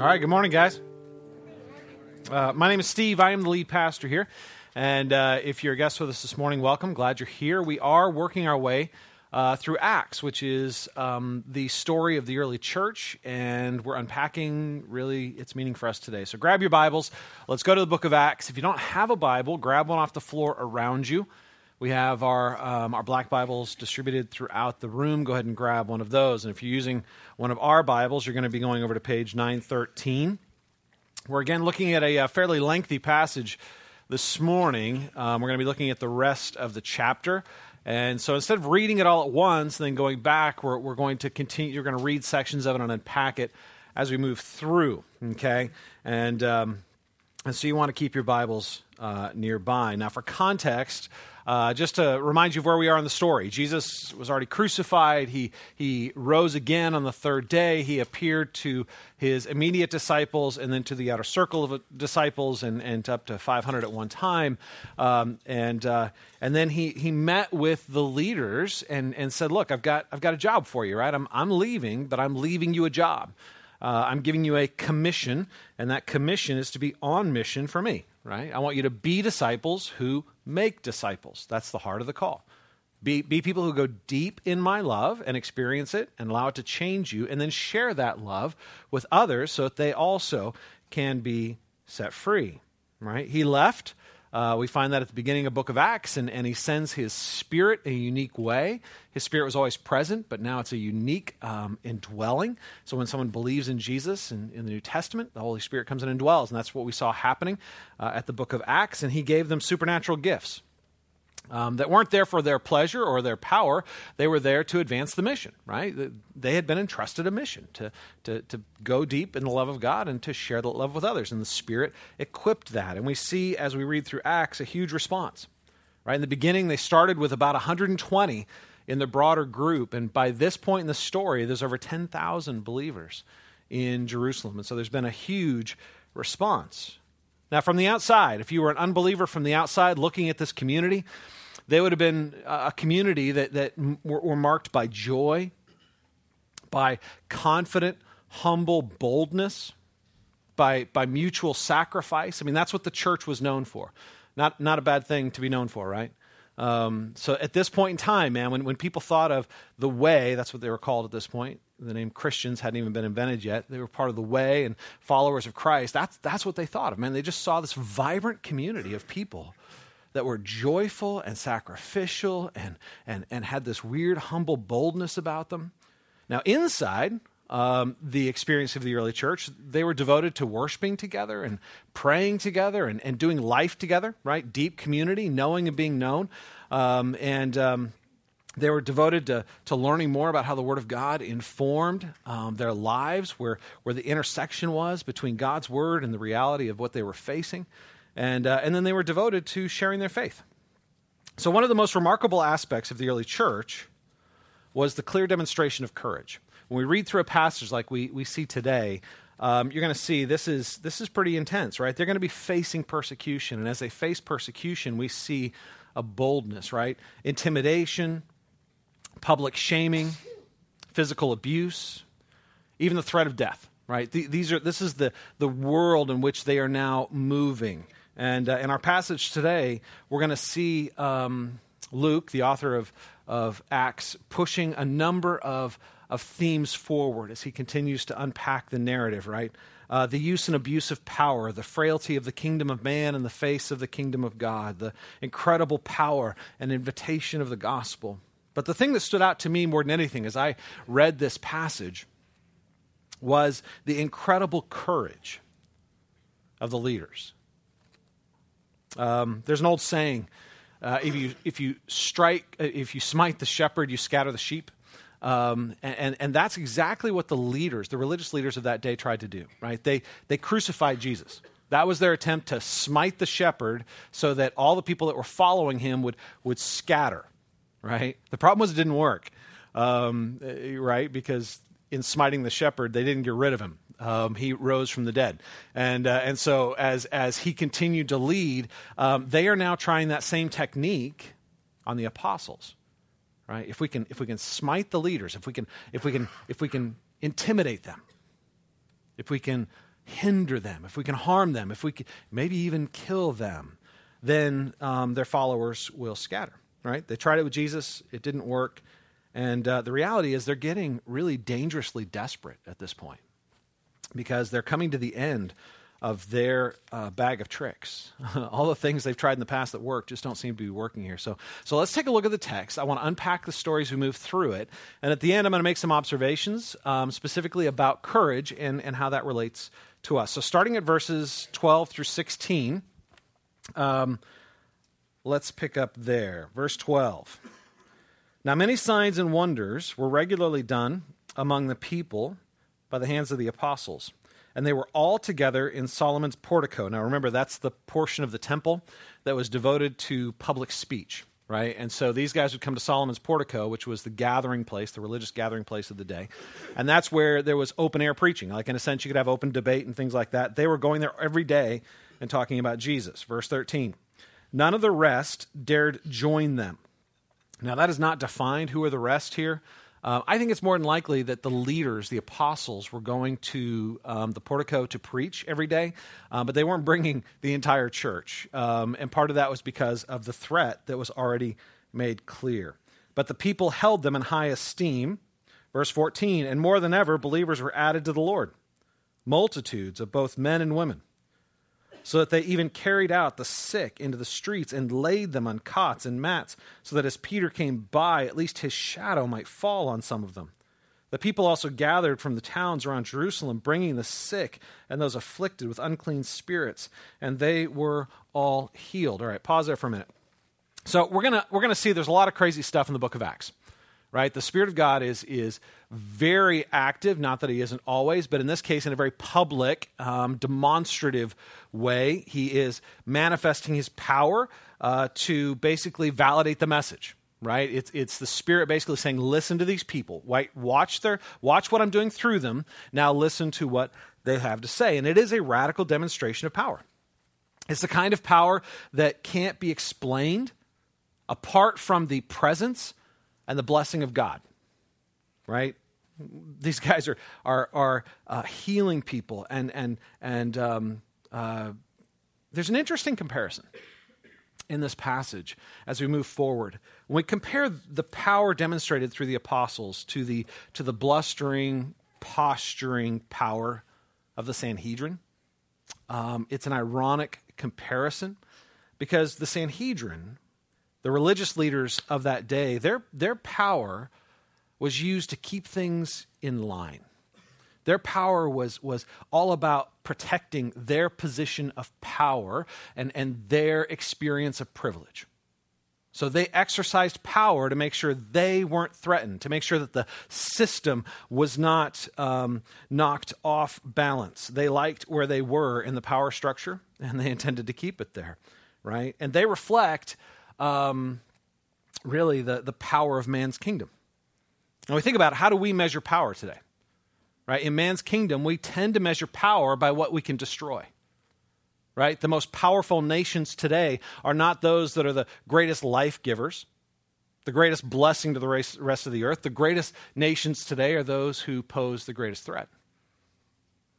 All right, good morning, guys. Uh, my name is Steve. I am the lead pastor here. And uh, if you're a guest with us this morning, welcome. Glad you're here. We are working our way uh, through Acts, which is um, the story of the early church, and we're unpacking really its meaning for us today. So grab your Bibles. Let's go to the book of Acts. If you don't have a Bible, grab one off the floor around you. We have our, um, our black Bibles distributed throughout the room. Go ahead and grab one of those. And if you're using one of our Bibles, you're going to be going over to page 913. We're again looking at a, uh, fairly lengthy passage this morning. Um, we're going to be looking at the rest of the chapter. And so instead of reading it all at once and then going back, we're, we're going to continue. You're going to read sections of it and unpack it as we move through. Okay? And, um, and so you want to keep your Bibles uh, nearby. Now, for context, uh, just to remind you of where we are in the story, Jesus was already crucified. He, he rose again on the third day. He appeared to his immediate disciples and then to the outer circle of disciples and, and up to 500 at one time. Um, and, uh, and then he, he met with the leaders and, and said, Look, I've got, I've got a job for you, right? I'm, I'm leaving, but I'm leaving you a job. Uh, I'm giving you a commission, and that commission is to be on mission for me, right? I want you to be disciples who make disciples. That's the heart of the call. Be, be people who go deep in my love and experience it and allow it to change you, and then share that love with others so that they also can be set free. Right? He left uh, we find that at the beginning of book of Acts, and, and he sends his spirit in a unique way. His spirit was always present, but now it's a unique um, indwelling. So when someone believes in Jesus in, in the New Testament, the Holy Spirit comes in and dwells, and that's what we saw happening uh, at the book of Acts. And he gave them supernatural gifts um, that weren't there for their pleasure or their power. They were there to advance the mission, right? They had been entrusted a mission to, to, to go deep in the love of God and to share that love with others. And the Spirit equipped that. And we see as we read through Acts a huge response. Right? In the beginning, they started with about 120 in the broader group. And by this point in the story, there's over 10,000 believers in Jerusalem. And so there's been a huge response. Now, from the outside, if you were an unbeliever from the outside looking at this community, they would have been a community that, that were, marked by joy, by confident, humble boldness, by, by mutual sacrifice. I mean, that's what the church was known for. Not, not a bad thing to be known for, right? Um, so at this point in time, man, when, when people thought of the way, that's what they were called at this point. The name Christians hadn't even been invented yet. They were part of the way and followers of Christ. That's, that's what they thought of, man. They just saw this vibrant community of people that were joyful and sacrificial and, and, and had this weird, humble boldness about them. Now, inside um, the experience of the early church, they were devoted to worshiping together and praying together and, and doing life together, right? Deep community, knowing and being known. Um, and um, they were devoted to, to learning more about how the Word of God informed um, their lives, where, where the intersection was between God's Word and the reality of what they were facing. And, uh, and then they were devoted to sharing their faith. So, one of the most remarkable aspects of the early church was the clear demonstration of courage. When we read through a passage like we, we see today, um, you're going to see this is, this is pretty intense, right? They're going to be facing persecution. And as they face persecution, we see a boldness, right? Intimidation, public shaming, physical abuse, even the threat of death, right? These are, this is the, the world in which they are now moving. And uh, in our passage today, we're going to see um, Luke, the author of, of Acts, pushing a number of, of themes forward as he continues to unpack the narrative, right? Uh, the use and abuse of power, the frailty of the kingdom of man in the face of the kingdom of God, the incredible power and invitation of the gospel. But the thing that stood out to me more than anything as I read this passage was the incredible courage of the leaders. Um, there's an old saying: uh, if you if you strike, uh, if you smite the shepherd, you scatter the sheep. Um, and, and that's exactly what the leaders, the religious leaders of that day, tried to do. Right? They they crucified Jesus. That was their attempt to smite the shepherd, so that all the people that were following him would would scatter. Right? The problem was it didn't work. Um, uh, right? Because in smiting the shepherd, they didn't get rid of him um, he rose from the dead. And, uh, and so as, as he continued to lead, um, they are now trying that same technique on the apostles. Right? If we can, if we can smite the leaders, if we can, if we can, if we can intimidate them, if we can hinder them, if we can harm them, if we can maybe even kill them, then um, their followers will scatter, right? They tried it with Jesus, it didn't work. And uh, the reality is they're getting really dangerously desperate at this point because they're coming to the end of their uh, bag of tricks. All the things they've tried in the past that work just don't seem to be working here. So, so let's take a look at the text. I want to unpack the stories we move through it. And at the end, I'm going to make some observations um, specifically about courage and, and how that relates to us. So, starting at verses 12 through 16, um, let's pick up there. Verse 12. Now, many signs and wonders were regularly done among the people by the hands of the apostles and they were all together in Solomon's portico. Now, remember, that's the portion of the temple that was devoted to public speech, right? And so these guys would come to Solomon's portico, which was the gathering place, the religious gathering place of the day. And that's where there was open air preaching. Like, in a sense, you could have open debate and things like that. They were going there every day and talking about Jesus. Verse 13 None of the rest dared join them. Now, that is not defined who are the rest here. Uh, I think it's more than likely that the leaders, the apostles, were going to um, the portico to preach every day, uh, but they weren't bringing the entire church. Um, and part of that was because of the threat that was already made clear. But the people held them in high esteem. Verse 14, and more than ever, believers were added to the Lord, multitudes of both men and women so that they even carried out the sick into the streets and laid them on cots and mats, so that as Peter came by, at least his shadow might fall on some of them. The people also gathered from the towns around Jerusalem, bringing the sick and those afflicted with unclean spirits, and they were all healed. All right, pause there for a minute. So we're gonna we're gonna see there's a lot of crazy stuff in the book of Acts right? The Spirit of God is, is very active, not that He isn't always, but in this case, in a very public, um, demonstrative way. He is manifesting His power uh, to basically validate the message. Right, it's it's the spirit basically saying, "Listen to these people. Right? Watch their watch what I'm doing through them. Now listen to what they have to say." And it is a radical demonstration of power. It's the kind of power that can't be explained apart from the presence and the blessing of God, right? These guys are, are, are uh, healing people, and, and, and um, uh, there's an interesting comparison in this passage as we move forward. When we compare the power demonstrated through the apostles to the, to the blustering, posturing power of the Sanhedrin, um, it's an ironic comparison because the Sanhedrin the religious leaders of that day, their, their power was used to keep things in line. Their power was, was all about protecting their position of power and, and their experience of privilege. So they exercised power to make sure they weren't threatened, to make sure that the system was not um, knocked off balance. They liked where they were in the power structure, and they intended to keep it there, right? And they reflect um, really the, the power of man's kingdom. And we think about how do we measure power today? Right? In man's kingdom, we tend to measure power by what we can destroy. Right? The most powerful nations today are not those that are the greatest life givers, the greatest blessing to the rest of the earth. The greatest nations today are those who pose the greatest threat.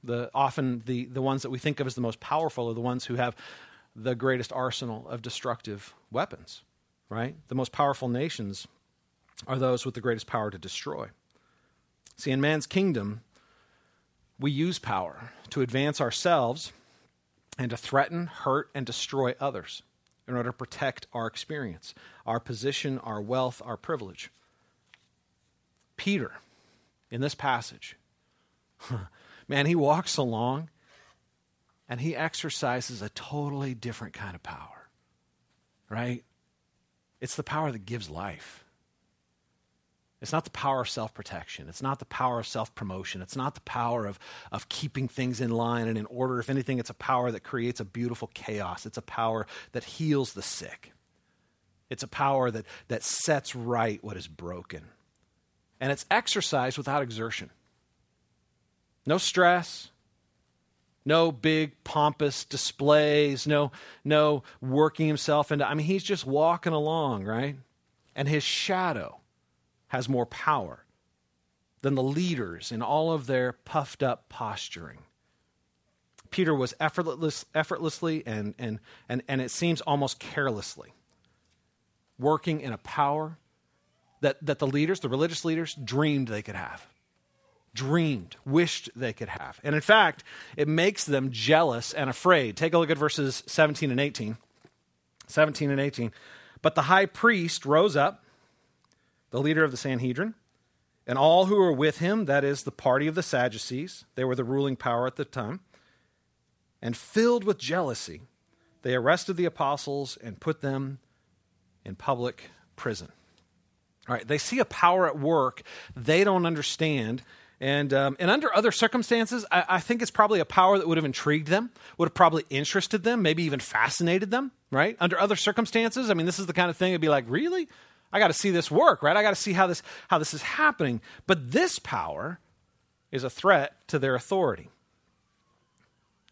The, often the, the ones that we think of as the most powerful are the ones who have the greatest arsenal of destructive weapons, right? The most powerful nations are those with the greatest power to destroy. See, in man's kingdom, we use power to advance ourselves and to threaten, hurt, and destroy others in order to protect our experience, our position, our wealth, our privilege. Peter, in this passage, man, he walks along and he exercises a totally different kind of power, right? It's the power that gives life. It's not the power of self protection. It's not the power of self promotion. It's not the power of, of keeping things in line and in order. If anything, it's a power that creates a beautiful chaos. It's a power that heals the sick. It's a power that, that sets right what is broken. And it's exercised without exertion. No stress, no big pompous displays, no, no working himself into. I mean, he's just walking along, right? And his shadow has more power than the leaders in all of their puffed up posturing. Peter was effortless, effortlessly and, and, and, and it seems almost carelessly working in a power that, that the leaders, the religious leaders, dreamed they could have. Dreamed, wished they could have. And in fact, it makes them jealous and afraid. Take a look at verses 17 and 18. 17 and 18. But the high priest rose up, the leader of the Sanhedrin, and all who were with him, that is, the party of the Sadducees, they were the ruling power at the time, and filled with jealousy, they arrested the apostles and put them in public prison. All right, they see a power at work they don't understand. And, um, and under other circumstances, I, I, think it's probably a power that would have intrigued them, would have probably interested them, maybe even fascinated them, right? Under other circumstances, I mean, this is the kind of thing it'd be like, really? I got to see this work, right? I got to see how this, how this is happening. But this power is a threat to their authority.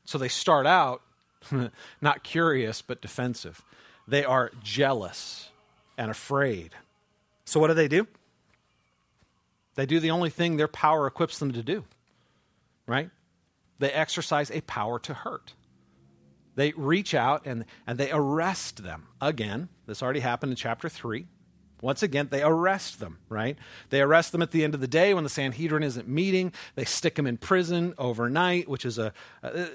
So they start out not curious, but defensive. They are jealous and afraid. So what do they do? They do the only thing their power equips them to do, right? They exercise a power to hurt. They reach out and, and they arrest them. Again, this already happened in chapter 3. Once again, they arrest them, right? They arrest them at the end of the day when the Sanhedrin isn't meeting. They stick them in prison overnight, which is a, a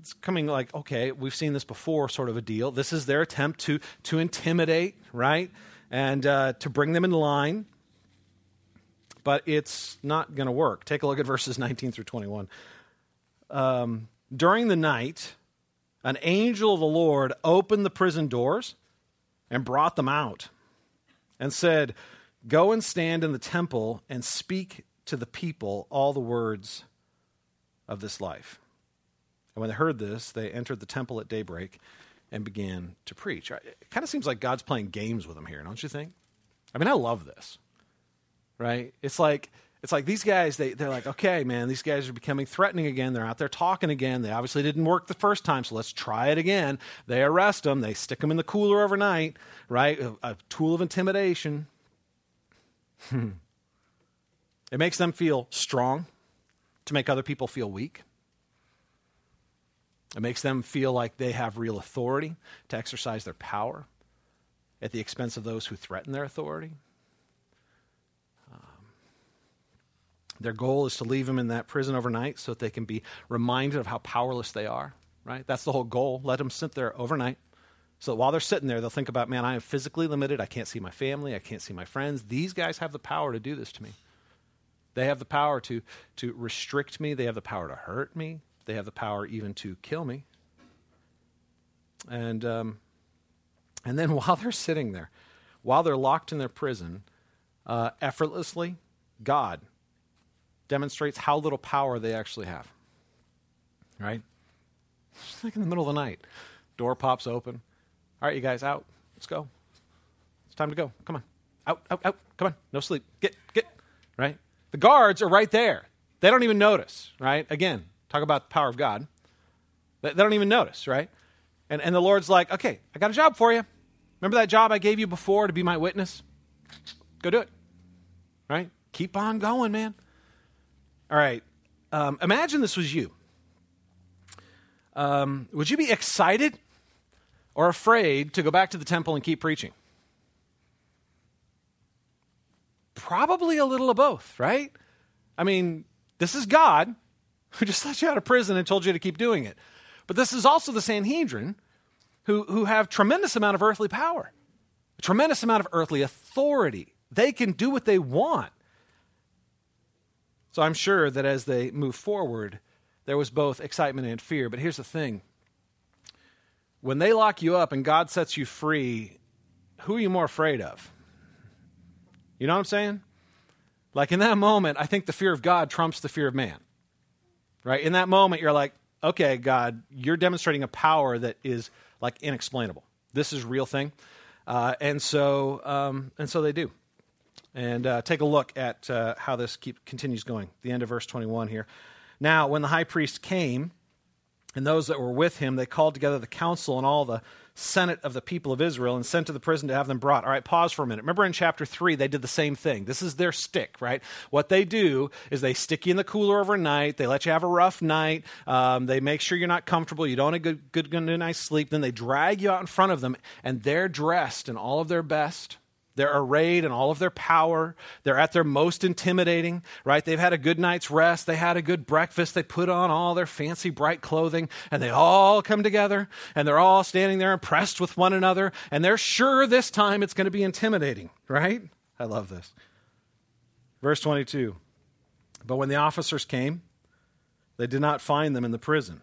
it's coming like, okay, we've seen this before sort of a deal. This is their attempt to, to intimidate, right? And uh, to bring them in line. But it's not going to work. Take a look at verses 19 through 21. Um, during the night, an angel of the Lord opened the prison doors and brought them out and said, Go and stand in the temple and speak to the people all the words of this life. And when they heard this, they entered the temple at daybreak and began to preach. It kind of seems like God's playing games with them here, don't you think? I mean, I love this, right? It's like it's like these guys they, they're like okay man these guys are becoming threatening again. They're out there talking again. They obviously didn't work the first time so let's try it again. They arrest them. They stick them in the cooler overnight right? A, a tool of intimidation. It makes them feel strong to make other people feel weak. It makes them feel like they have real authority to exercise their power at the expense of those who threaten their authority Their goal is to leave them in that prison overnight so that they can be reminded of how powerless they are, right? That's the whole goal. Let them sit there overnight. So while they're sitting there, they'll think about, man, I am physically limited. I can't see my family. I can't see my friends. These guys have the power to do this to me. They have the power to, to restrict me. They have the power to hurt me. They have the power even to kill me. And, um, and then while they're sitting there, while they're locked in their prison, uh, effortlessly, God demonstrates how little power they actually have. Right? It's like in the middle of the night. Door pops open. All right, you guys, out. Let's go. It's time to go. Come on. Out, out, out. Come on. No sleep. Get, get. Right? The guards are right there. They don't even notice, right? Again, talk about the power of God. They, they don't even notice, right? And, and the Lord's like, okay, I got a job for you. Remember that job I gave you before to be my witness? Go do it. Right? Keep on going, man. All right. Um, imagine this was you. Um, would you be excited or afraid to go back to the temple and keep preaching? Probably a little of both, right? I mean, this is God who just let you out of prison and told you to keep doing it. But this is also the Sanhedrin who, who have tremendous amount of earthly power, a tremendous amount of earthly authority. They can do what they want. So I'm sure that as they move forward, there was both excitement and fear. But here's the thing when they lock you up and God sets you free, who are you more afraid of? You know what I'm saying? Like in that moment, I think the fear of God trumps the fear of man. Right? In that moment, you're like, okay, God, you're demonstrating a power that is like inexplainable. This is real thing. Uh, and so, um, and so they do and uh, take a look at uh, how this keep, continues going. The end of verse 21 here. Now, when the high priest came, and those that were with him, they called together the council and all the senate of the people of Israel and sent to the prison to have them brought. All right, pause for a minute. Remember in chapter 3, they did the same thing. This is their stick, right? What they do is they stick you in the cooler overnight. They let you have a rough night. Um, they make sure you're not comfortable. You don't have a good, good, good night sleep. Then they drag you out in front of them, and they're dressed in all of their best they're arrayed in all of their power. They're at their most intimidating, right? They've had a good night's rest. They had a good breakfast. They put on all their fancy, bright clothing, and they all come together, and they're all standing there impressed with one another, and they're sure this time it's going to be intimidating, right? I love this. Verse 22 But when the officers came, they did not find them in the prison.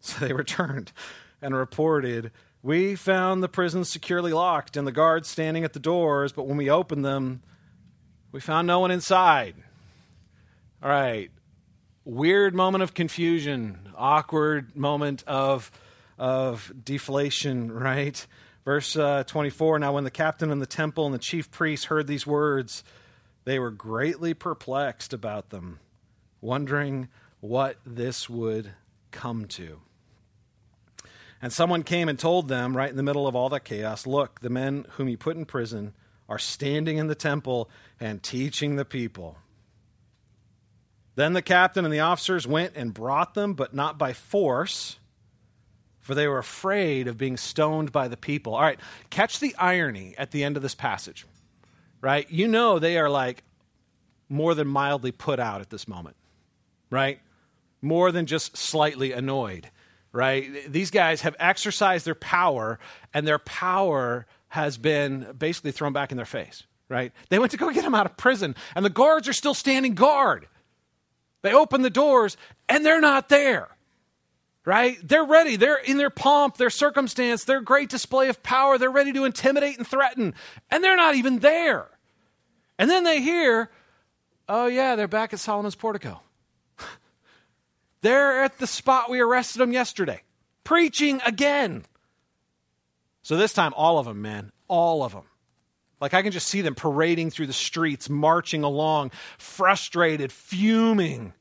So they returned and reported we found the prison securely locked and the guards standing at the doors, but when we opened them, we found no one inside. All right. Weird moment of confusion, awkward moment of, of deflation, right? Verse uh, 24 Now, when the captain and the temple and the chief priests heard these words, they were greatly perplexed about them, wondering what this would come to. And someone came and told them, right in the middle of all that chaos, Look, the men whom you put in prison are standing in the temple and teaching the people. Then the captain and the officers went and brought them, but not by force, for they were afraid of being stoned by the people. All right, catch the irony at the end of this passage, right? You know they are like more than mildly put out at this moment, right? More than just slightly annoyed right? These guys have exercised their power, and their power has been basically thrown back in their face, right? They went to go get him out of prison, and the guards are still standing guard. They open the doors, and they're not there, right? They're ready. They're in their pomp, their circumstance, their great display of power. They're ready to intimidate and threaten, and they're not even there. And then they hear, oh, yeah, they're back at Solomon's portico. They're at the spot we arrested them yesterday, preaching again. So this time, all of them, man, all of them. Like I can just see them parading through the streets, marching along, frustrated, fuming.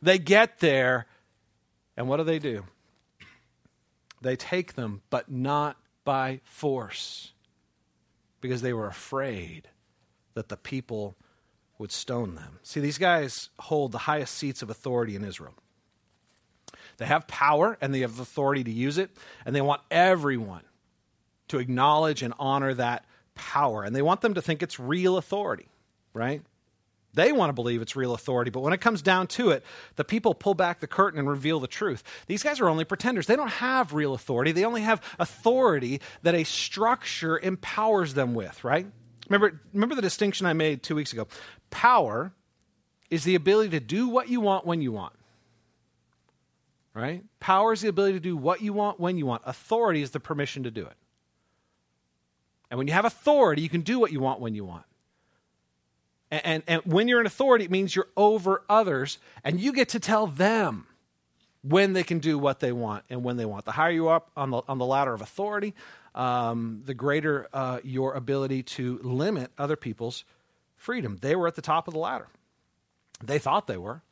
They get there, and what do they do? They take them, but not by force, because they were afraid that the people would stone them. See, these guys hold the highest seats of authority in Israel. They have power and they have authority to use it, and they want everyone to acknowledge and honor that power. And they want them to think it's real authority, right? They want to believe it's real authority, but when it comes down to it, the people pull back the curtain and reveal the truth. These guys are only pretenders. They don't have real authority. They only have authority that a structure empowers them with, right? Remember, remember the distinction I made two weeks ago? Power is the ability to do what you want when you want right? Power is the ability to do what you want when you want. Authority is the permission to do it. And when you have authority, you can do what you want when you want. And, and, and, when you're in authority, it means you're over others, and you get to tell them when they can do what they want and when they want. The higher you up on the, on the ladder of authority, um, the greater uh, your ability to limit other people's freedom. They were at the top of the ladder. They thought they were.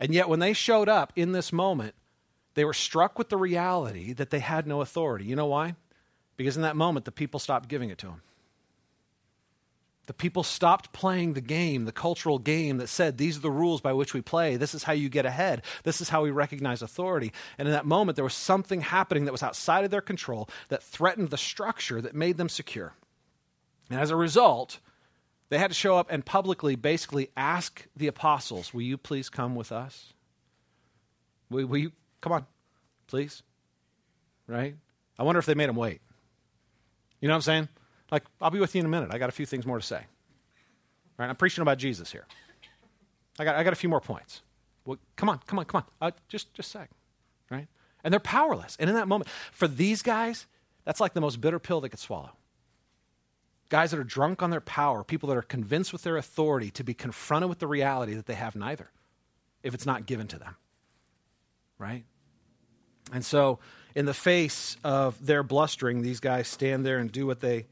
And yet, when they showed up in this moment, they were struck with the reality that they had no authority. You know why? Because in that moment, the people stopped giving it to them. The people stopped playing the game, the cultural game that said, these are the rules by which we play. This is how you get ahead. This is how we recognize authority. And in that moment, there was something happening that was outside of their control that threatened the structure that made them secure. And as a result, they had to show up and publicly basically ask the apostles, Will you please come with us? Will, will you come on, please? Right? I wonder if they made them wait. You know what I'm saying? Like, I'll be with you in a minute. I got a few things more to say. Right? I'm preaching about Jesus here. I got, I got a few more points. Well, come on, come on, come on. Uh, just, just a sec. Right? And they're powerless. And in that moment, for these guys, that's like the most bitter pill they could swallow guys that are drunk on their power, people that are convinced with their authority to be confronted with the reality that they have neither if it's not given to them. Right? And so, in the face of their blustering, these guys stand there and do what they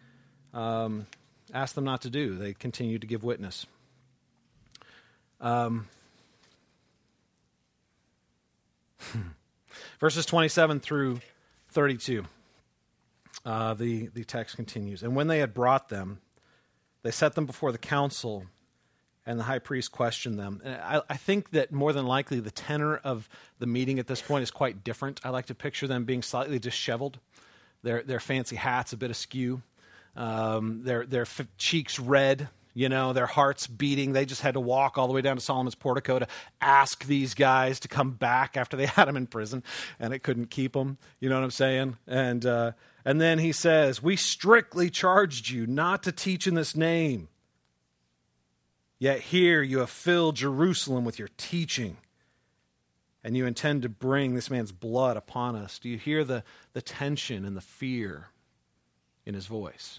um, ask them not to do. They continue to give witness. Um, Verses 27 through 32. Uh, the, the text continues. And when they had brought them, they set them before the council, and the high priest questioned them. I, I, think that more than likely the tenor of the meeting at this point is quite different. I like to picture them being slightly disheveled, their, their fancy hats a bit askew, um, their, their f- cheeks red, you know, their hearts beating. They just had to walk all the way down to Solomon's portico to ask these guys to come back after they had them in prison, and it couldn't keep them. You know what I'm saying? And uh, and then he says, "We strictly charged you not to teach in this name. Yet here you have filled Jerusalem with your teaching." And you intend to bring this man's blood upon us. Do you hear the, the tension and the fear in his voice?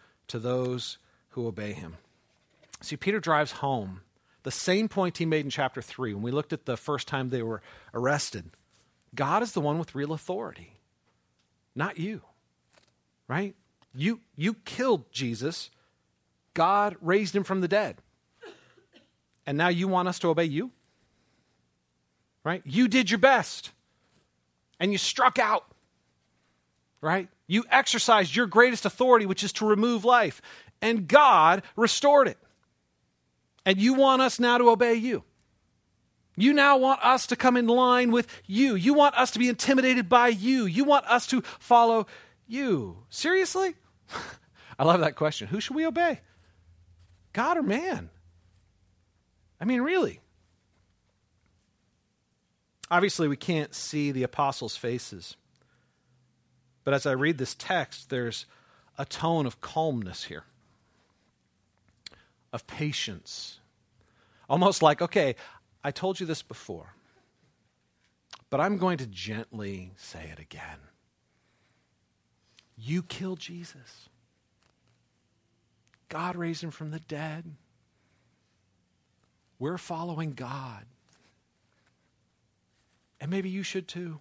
to those who obey him. See, Peter drives home the same point he made in chapter 3 when we looked at the first time they were arrested. God is the one with real authority, not you. Right? You, you killed Jesus. God raised him from the dead. And now you want us to obey you? Right? You did your best. And you struck out. Right? You exercised your greatest authority, which is to remove life, and God restored it. And you want us now to obey you. You now want us to come in line with you. You want us to be intimidated by you. You want us to follow you. Seriously? I love that question. Who should we obey? God or man? I mean, really? Obviously, we can't see the apostles' faces. But as I read this text, there's a tone of calmness here, of patience. Almost like, okay, I told you this before, but I'm going to gently say it again. You killed Jesus. God raised him from the dead. We're following God. And maybe you should too.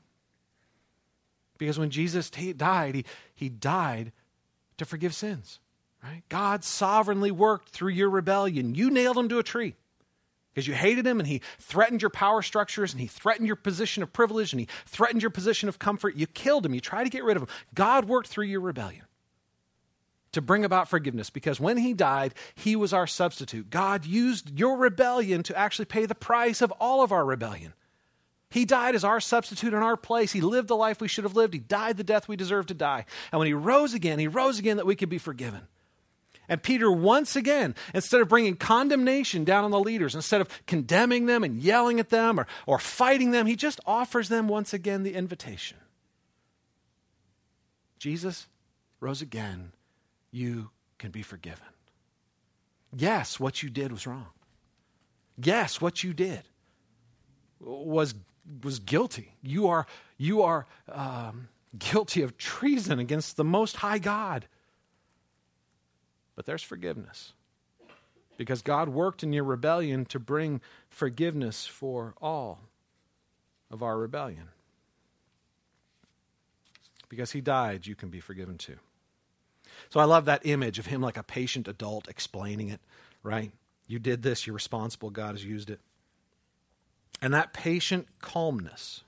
Because when Jesus t- died, he, he died to forgive sins. Right? God sovereignly worked through your rebellion. You nailed him to a tree because you hated him and he threatened your power structures and he threatened your position of privilege and he threatened your position of comfort. You killed him. You tried to get rid of him. God worked through your rebellion to bring about forgiveness because when he died, he was our substitute. God used your rebellion to actually pay the price of all of our rebellion. He died as our substitute in our place. He lived the life we should have lived. He died the death we deserve to die. And when he rose again, he rose again that we could be forgiven. And Peter, once again, instead of bringing condemnation down on the leaders, instead of condemning them and yelling at them or, or fighting them, he just offers them once again the invitation Jesus rose again. You can be forgiven. Yes, what you did was wrong. Yes, what you did was was guilty. You are, you are um, guilty of treason against the Most High God. But there's forgiveness. Because God worked in your rebellion to bring forgiveness for all of our rebellion. Because He died, you can be forgiven too. So I love that image of Him like a patient adult explaining it, right? You did this, you're responsible, God has used it. And that patient calmness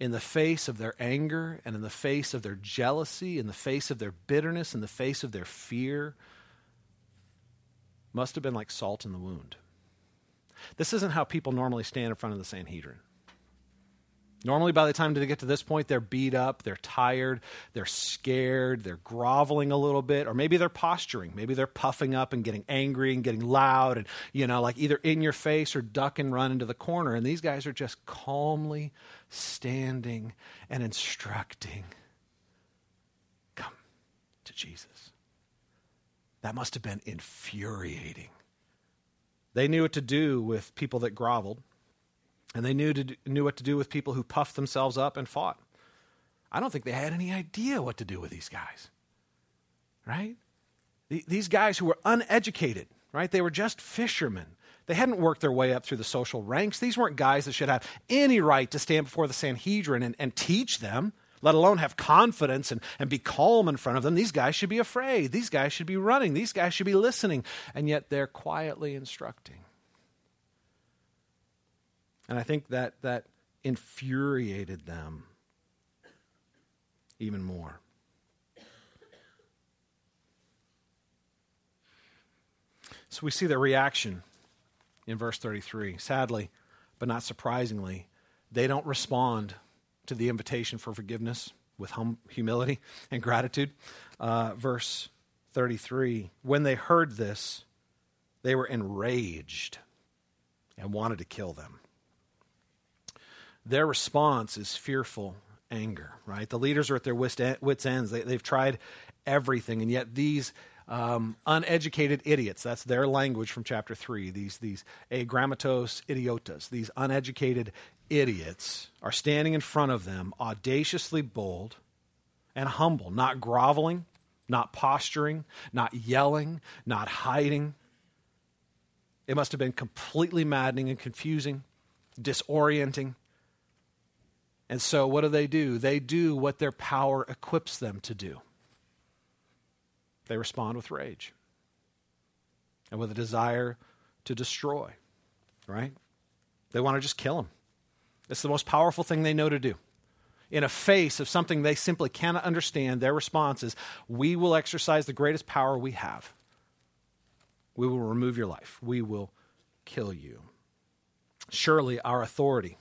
in the face of their anger and in the face of their jealousy, in the face of their bitterness, in the face of their fear, must have been like salt in the wound. This isn't how people normally stand in front of the Sanhedrin. Normally, by the time they get to this point, they're beat up, they're tired, they're scared, they're groveling a little bit, or maybe they're posturing. Maybe they're puffing up and getting angry and getting loud and, you know, like either in your face or duck and run into the corner. And these guys are just calmly standing and instructing come to Jesus. That must have been infuriating. They knew what to do with people that groveled. And they knew, to, knew what to do with people who puffed themselves up and fought. I don't think they had any idea what to do with these guys. Right? These guys who were uneducated, right? They were just fishermen. They hadn't worked their way up through the social ranks. These weren't guys that should have any right to stand before the Sanhedrin and, and teach them, let alone have confidence and, and be calm in front of them. These guys should be afraid. These guys should be running. These guys should be listening. And yet they're quietly instructing. And I think that that infuriated them even more. So we see the reaction in verse 33. Sadly, but not surprisingly, they don't respond to the invitation for forgiveness with hum- humility and gratitude. Uh, verse 33 When they heard this, they were enraged and wanted to kill them. Their response is fearful anger, right? The leaders are at their wits' ends. They, have tried everything, and yet these um, uneducated idiots, that's their language from chapter 3, these, these agrammatos idiotas, these uneducated idiots are standing in front of them, audaciously bold and humble, not groveling, not posturing, not yelling, not hiding. It must have been completely maddening and confusing, disorienting. And so, what do they do? They do what their power equips them to do. They respond with rage and with a desire to destroy, right? They want to just kill him. It's the most powerful thing they know to do. In a face of something they simply cannot understand, their response is, We will exercise the greatest power we have. We will remove your life. We will kill you. Surely our authority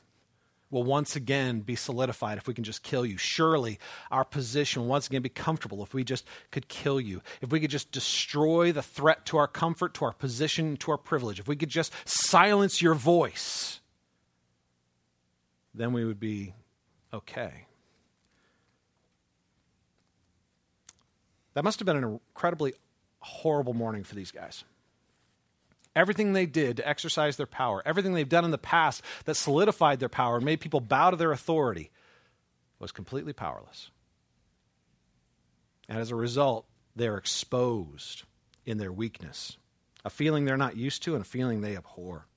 will once again be solidified if we can just kill you. Surely our position will once again be comfortable if we just could kill you. If we could just destroy the threat to our comfort, to our position, to our privilege. If we could just silence your voice, then we would be okay. That must have been an incredibly horrible morning for these guys. Everything they did to exercise their power, everything they've done in the past that solidified their power and made people bow to their authority was completely powerless. And as a result, they're exposed in their weakness, a feeling they're not used to and a feeling they abhor.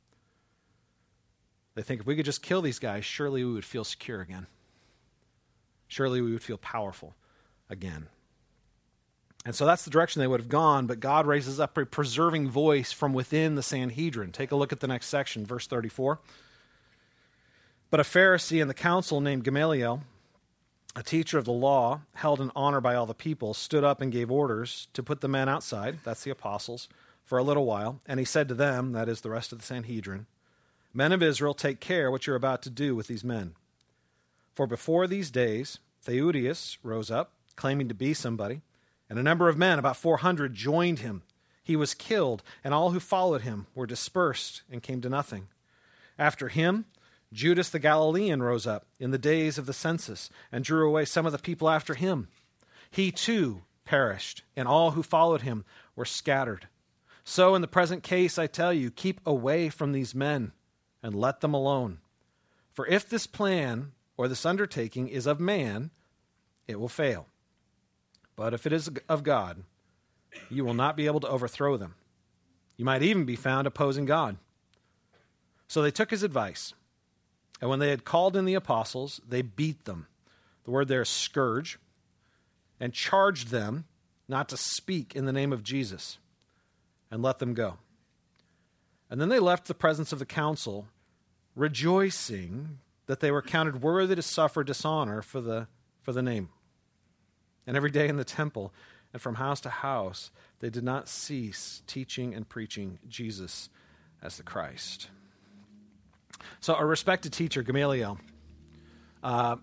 They think if we could just kill these guys, surely we would feel secure again. Surely we would feel powerful again. And so that's the direction they would have gone, but God raises up a preserving voice from within the Sanhedrin. Take a look at the next section, verse 34. But a Pharisee in the council named Gamaliel, a teacher of the law, held in honor by all the people, stood up and gave orders to put the men outside, that's the apostles, for a little while. And he said to them, that is the rest of the Sanhedrin, Men of Israel, take care what you're about to do with these men. For before these days, Theudas rose up, claiming to be somebody and a number of men, about 400, joined him. He was killed, and all who followed him were dispersed and came to nothing. After him, Judas the Galilean rose up in the days of the census and drew away some of the people after him. He too perished, and all who followed him were scattered. So, in the present case, I tell you, keep away from these men and let them alone. For if this plan or this undertaking is of man, it will fail. But if it is of God, you will not be able to overthrow them. You might even be found opposing God. So they took his advice. And when they had called in the apostles, they beat them. The word there is scourge. And charged them not to speak in the name of Jesus and let them go. And then they left the presence of the council, rejoicing that they were counted worthy to suffer dishonor for the, for the name. And every day in the temple and from house to house, they did not cease teaching and preaching Jesus as the Christ. So, a respected teacher, Gamaliel, uh,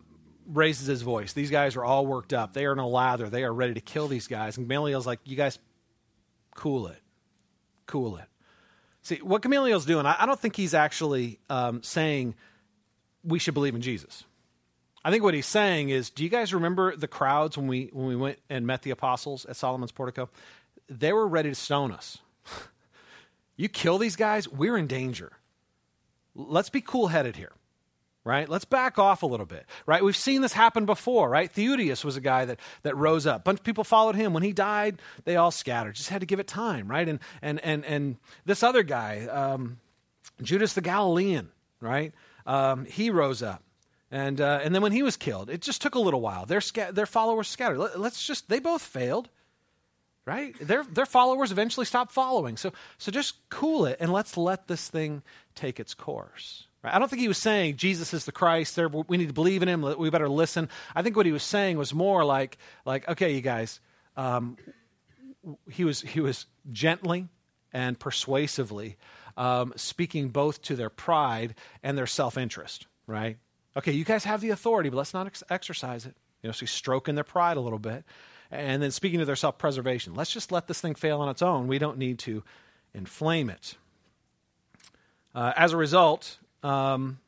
raises his voice. These guys are all worked up. They are in a lather. They are ready to kill these guys. And Gamaliel's like, You guys, cool it. Cool it. See, what Gamaliel's doing, I, I don't think he's actually um, saying we should believe in Jesus. I think what he's saying is, do you guys remember the crowds when we when we went and met the apostles at Solomon's portico? They were ready to stone us. you kill these guys, we're in danger. let's be cool headed here right? Let's back off a little bit, right? We've seen this happen before, right? Theudas was a guy that, that rose up. A bunch of people followed him. When he died, they all scattered. Just had to give it time, right? And, and, and, and this other guy, um, Judas the Galilean, right? Um, he rose up. And, uh, and then when he was killed, it just took a little while. Their, sca- their followers scattered. Let, let's just, they both failed, right? Their, their followers eventually stopped following. So, so just cool it and let's let this thing take its course. I don't think he was saying Jesus is the Christ. There, we need to believe in him. We better listen. I think what he was saying was more like, like okay, you guys. Um, he was he was gently and persuasively um, speaking both to their pride and their self interest. Right? Okay, you guys have the authority, but let's not ex- exercise it. You know, so he's stroking their pride a little bit, and then speaking to their self preservation. Let's just let this thing fail on its own. We don't need to inflame it. Uh, as a result, um,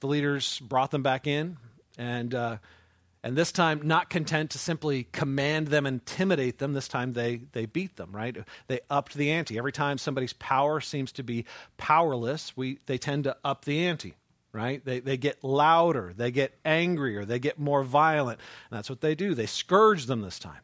the leaders brought them back in, and uh, and this time, not content to simply command them, intimidate them, this time they they beat them. Right? They upped the ante. Every time somebody's power seems to be powerless, we they tend to up the ante. Right? They they get louder, they get angrier, they get more violent. And that's what they do. They scourge them this time.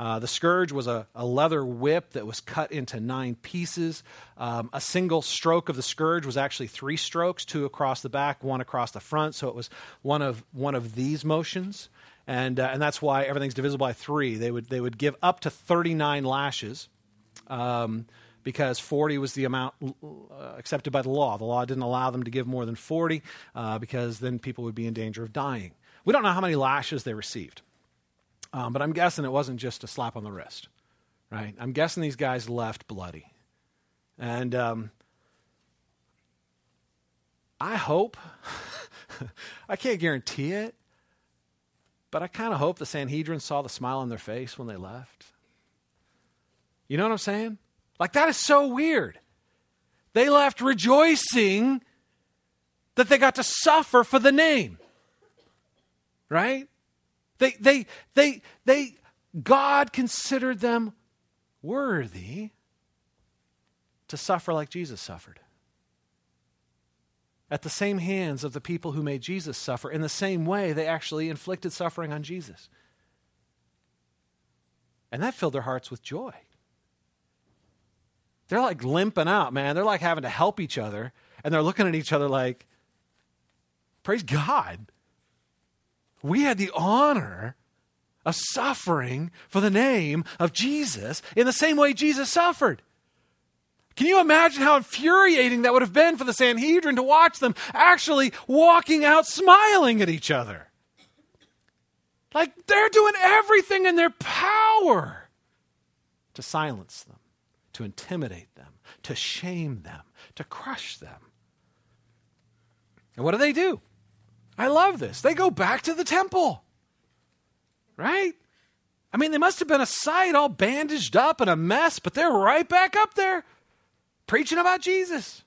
Uh, the scourge was a, a, leather whip that was cut into nine pieces. Um, a single stroke of the scourge was actually three strokes, two across the back, one across the front. So it was one of one of these motions, and uh, and that's why everything's divisible by three. They would they would give up to thirty nine lashes. Um, because 40 was the amount uh, accepted by the law. The law didn't allow them to give more than 40 uh, because then people would be in danger of dying. We don't know how many lashes they received. Um, but I'm guessing it wasn't just a slap on the wrist, right? I'm guessing these guys left bloody. And um, I hope, I can't guarantee it, but I kind of hope the Sanhedrin saw the smile on their face when they left. You know what I'm saying? Like, that is so weird. They left rejoicing that they got to suffer for the name. Right? They, they, they, they, God considered them worthy to suffer like Jesus suffered. At the same hands of the people who made Jesus suffer, in the same way, they actually inflicted suffering on Jesus. And that filled their hearts with joy. They're like limping out, man. They're like having to help each other. And they're looking at each other like, praise God we had the honor of suffering for the name of Jesus in the same way Jesus suffered. Can you imagine how infuriating that would have been for the Sanhedrin to watch them actually walking out smiling at each other? Like they're doing everything in their power to silence them, to intimidate them, to shame them, to crush them. And what do they do? I love this. They go back to the temple. Right? I mean, they must have been a sight all bandaged up and a mess, but they're right back up there preaching about Jesus.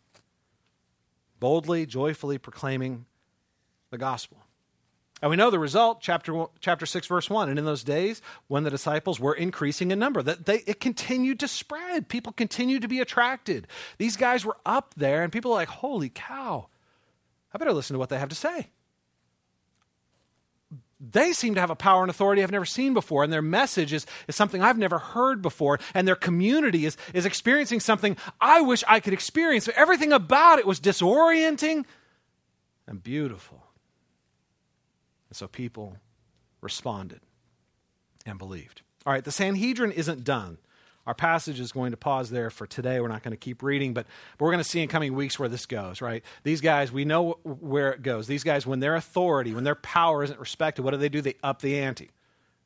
Boldly, joyfully proclaiming the gospel. And we know the result, chapter, chapter 6, verse 1. And in those days, when the disciples were increasing in number, that they, it continued to spread. People continued to be attracted. These guys were up there, and people are like, holy cow, I better listen to what they have to say they seem to have a power and authority I've never seen before, and their message is, is something I've never heard before, and their community is, is experiencing something I wish I could experience. Everything about it was disorienting and beautiful. And so people responded and believed. All right, the Sanhedrin isn't done. Our passage is going to pause there for today. We're not going to keep reading, but, but we're going to see in coming weeks where this goes, right? These guys, we know where it goes. These guys, when their authority, when their power isn't respected, what do they do? They up the ante,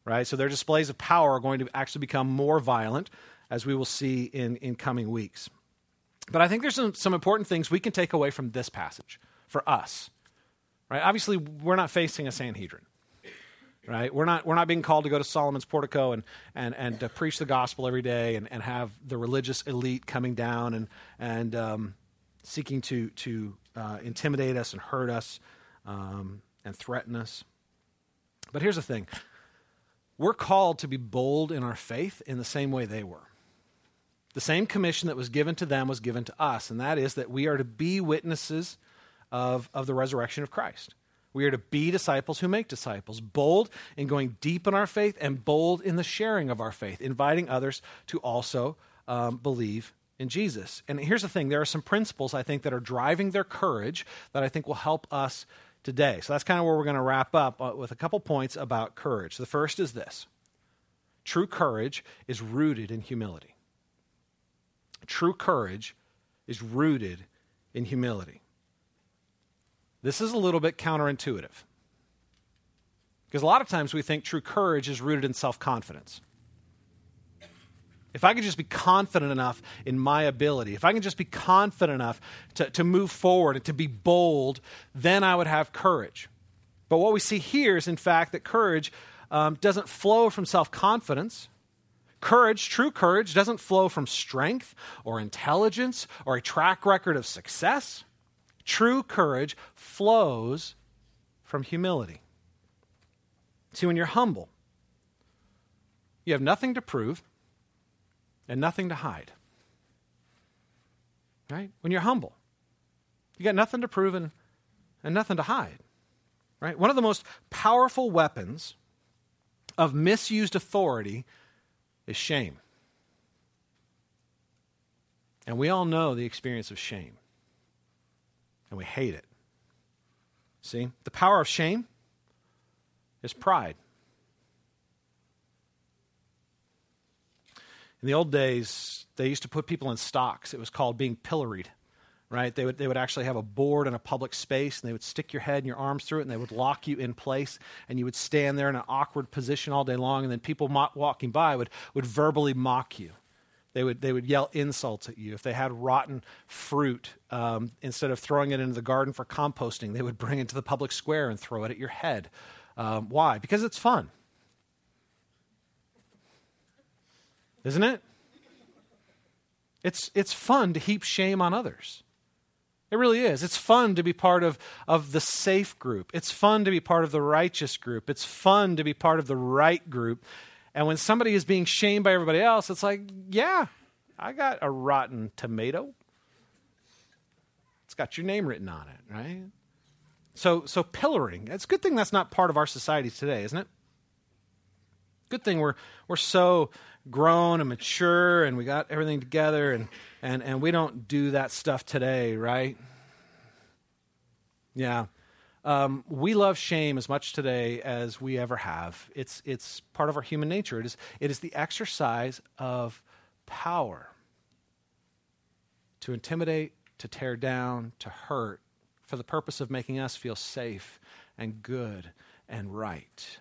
right? So their displays of power are going to actually become more violent, as we will see in, in coming weeks. But I think there's some, some important things we can take away from this passage for us, right? Obviously, we're not facing a Sanhedrin right? We're not, we're not being called to go to Solomon's portico and, and, and to preach the gospel every day and, and have the religious elite coming down and, and um, seeking to, to uh, intimidate us and hurt us um, and threaten us. But here's the thing we're called to be bold in our faith in the same way they were. The same commission that was given to them was given to us, and that is that we are to be witnesses of, of the resurrection of Christ. We are to be disciples who make disciples, bold in going deep in our faith and bold in the sharing of our faith, inviting others to also um, believe in Jesus. And here's the thing there are some principles I think that are driving their courage that I think will help us today. So that's kind of where we're going to wrap up uh, with a couple points about courage. The first is this true courage is rooted in humility. True courage is rooted in humility. This is a little bit counterintuitive. Because a lot of times we think true courage is rooted in self confidence. If I could just be confident enough in my ability, if I can just be confident enough to, to move forward and to be bold, then I would have courage. But what we see here is, in fact, that courage um, doesn't flow from self confidence. Courage, true courage, doesn't flow from strength or intelligence or a track record of success. True courage flows from humility. See, when you're humble, you have nothing to prove and nothing to hide. Right? When you're humble, you got nothing to prove and, and nothing to hide. Right? One of the most powerful weapons of misused authority is shame. And we all know the experience of shame and we hate it. See, the power of shame is pride. In the old days, they used to put people in stocks. It was called being pilloried, right? They would, they would actually have a board in a public space, and they would stick your head and your arms through it, and they would lock you in place, and you would stand there in an awkward position all day long, and then people mo- walking by would, would verbally mock you. They would, they would yell insults at you. If they had rotten fruit, um, instead of throwing it into the garden for composting, they would bring it to the public square and throw it at your head. Um, why? Because it's fun. Isn't it? It's, it's fun to heap shame on others. It really is. It's fun to be part of, of the safe group. It's fun to be part of the righteous group. It's fun to be part of the right group. And when somebody is being shamed by everybody else, it's like, yeah, I got a rotten tomato. It's got your name written on it, right? So, so pillaring. It's a good thing that's not part of our society today, isn't it? Good thing we're we're so grown and mature and we got everything together and and and we don't do that stuff today, right? Yeah. Um, we love shame as much today as we ever have. It's, it's part of our human nature. It is, it is the exercise of power to intimidate, to tear down, to hurt, for the purpose of making us feel safe and good and right.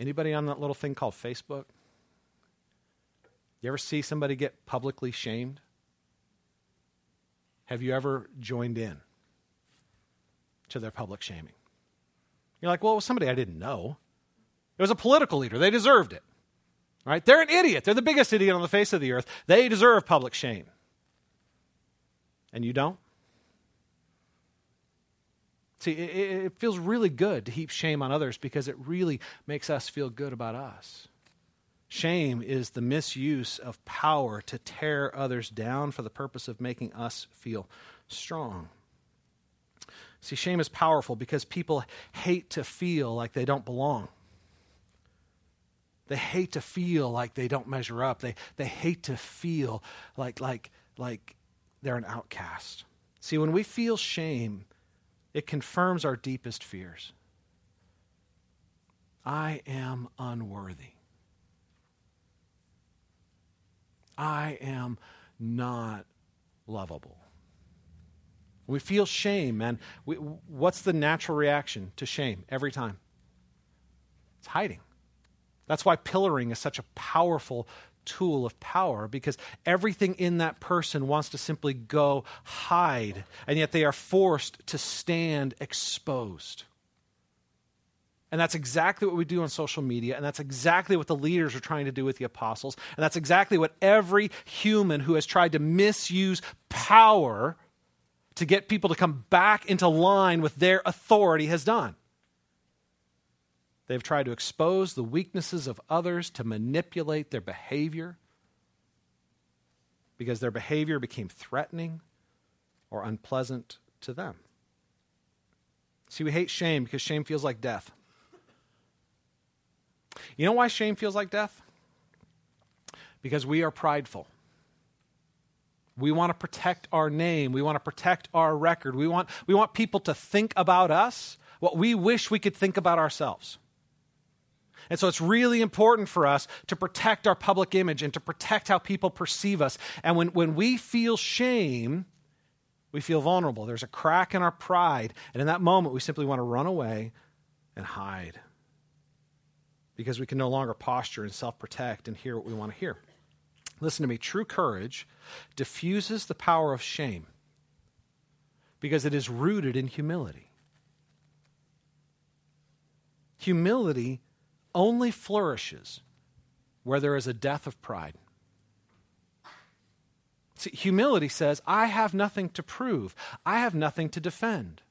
Anybody on that little thing called Facebook? You ever see somebody get publicly shamed? Have you ever joined in? To their public shaming. You're like, well, it was somebody I didn't know. It was a political leader. They deserved it. Right? They're an idiot. They're the biggest idiot on the face of the earth. They deserve public shame. And you don't? See, it, it, feels really good to heap shame on others because it really makes us feel good about us. Shame is the misuse of power to tear others down for the purpose of making us feel strong. See, shame is powerful because people hate to feel like they don't belong. They hate to feel like they don't measure up. They, they hate to feel like, like, like they're an outcast. See, when we feel shame, it confirms our deepest fears. I am unworthy. I am not lovable. We feel shame, man. We, what's the natural reaction to shame every time? It's hiding. That's why pillaring is such a powerful tool of power because everything in that person wants to simply go hide, and yet they are forced to stand exposed. And that's exactly what we do on social media, and that's exactly what the leaders are trying to do with the apostles, and that's exactly what every human who has tried to misuse power to get people to come back into line with their authority has done. They've tried to expose the weaknesses of others to manipulate their behavior. because their behavior became threatening or unpleasant to them. See, we hate shame because shame feels like death. You know why shame feels like death? Because we are prideful. We want to protect our name. We want to protect our record. We want, we want people to think about us what we wish we could think about ourselves. And so it's really important for us to protect our public image and to protect how people perceive us. And when, when we feel shame, we feel vulnerable. There's a crack in our pride. And in that moment, we simply want to run away and hide because we can no longer posture and self protect and hear what we want to hear. Listen to me true courage diffuses the power of shame because it is rooted in humility. Humility only flourishes where there is a death of pride. See, humility says, I have nothing to prove, I have nothing to defend.